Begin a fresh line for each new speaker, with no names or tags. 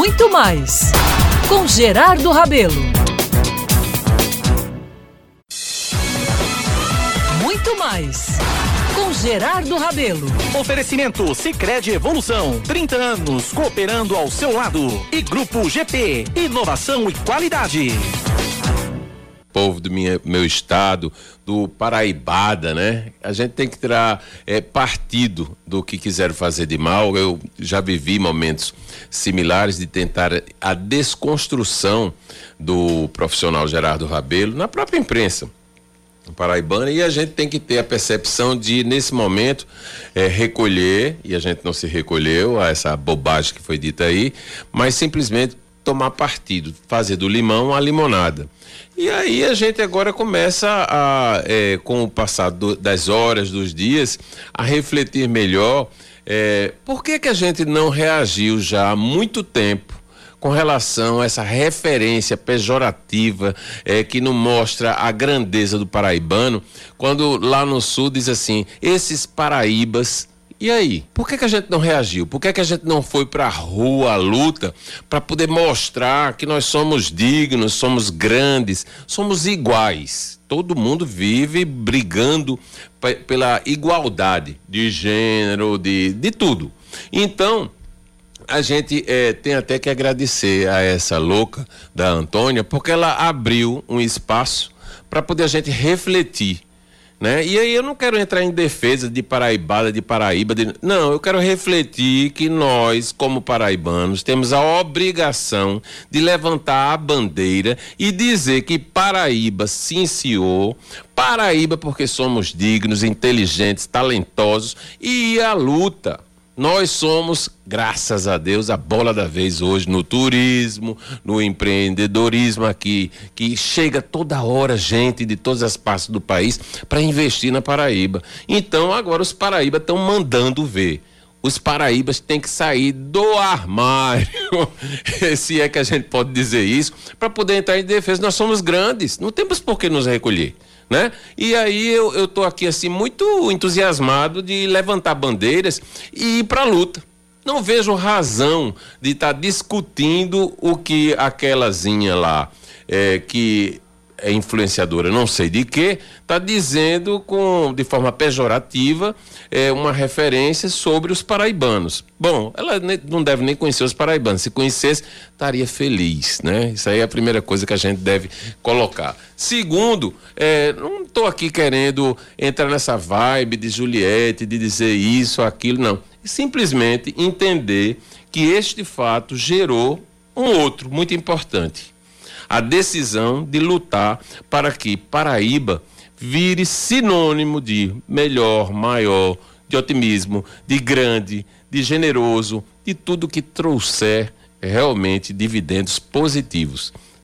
muito mais. Com Gerardo Rabelo. Muito mais. Com Gerardo Rabelo.
Oferecimento Sicredi Evolução, 30 anos cooperando ao seu lado. E Grupo GP, inovação e qualidade
povo do minha, meu estado, do Paraibada, né? A gente tem que tirar é, partido do que quiseram fazer de mal. Eu já vivi momentos similares de tentar a desconstrução do profissional Gerardo Rabelo na própria imprensa paraibana e a gente tem que ter a percepção de nesse momento é, recolher e a gente não se recolheu a essa bobagem que foi dita aí, mas simplesmente tomar partido, fazer do limão a limonada. E aí a gente agora começa a, é, com o passar do, das horas, dos dias, a refletir melhor é, por que, que a gente não reagiu já há muito tempo com relação a essa referência pejorativa é, que não mostra a grandeza do paraibano, quando lá no sul diz assim, esses paraíbas e aí, por que, que a gente não reagiu? Por que, que a gente não foi para a rua, a luta, para poder mostrar que nós somos dignos, somos grandes, somos iguais? Todo mundo vive brigando pela igualdade de gênero, de, de tudo. Então, a gente é, tem até que agradecer a essa louca da Antônia, porque ela abriu um espaço para poder a gente refletir né? E aí eu não quero entrar em defesa de paraibada, de Paraíba. De... Não, eu quero refletir que nós, como paraibanos, temos a obrigação de levantar a bandeira e dizer que Paraíba, sim senhor, Paraíba porque somos dignos, inteligentes, talentosos e a luta nós somos, graças a Deus, a bola da vez hoje no turismo, no empreendedorismo aqui, que chega toda hora gente de todas as partes do país para investir na Paraíba. Então agora os Paraíba estão mandando ver os paraíbas têm que sair do armário, se é que a gente pode dizer isso, para poder entrar em defesa. Nós somos grandes, não temos por que nos recolher né? E aí eu, eu tô aqui assim muito entusiasmado de levantar bandeiras e ir para a luta. Não vejo razão de estar tá discutindo o que aquelazinha lá é, que é influenciadora, não sei de que, está dizendo com de forma pejorativa é, uma referência sobre os paraibanos. Bom, ela não deve nem conhecer os paraibanos. Se conhecesse, estaria feliz, né? Isso aí é a primeira coisa que a gente deve colocar. Segundo, é, não estou aqui querendo entrar nessa vibe de Juliette, de dizer isso, aquilo, não. Simplesmente entender que este fato gerou um outro muito importante a decisão de lutar para que Paraíba vire sinônimo de melhor, maior, de otimismo, de grande, de generoso, de tudo que trouxer realmente dividendos positivos.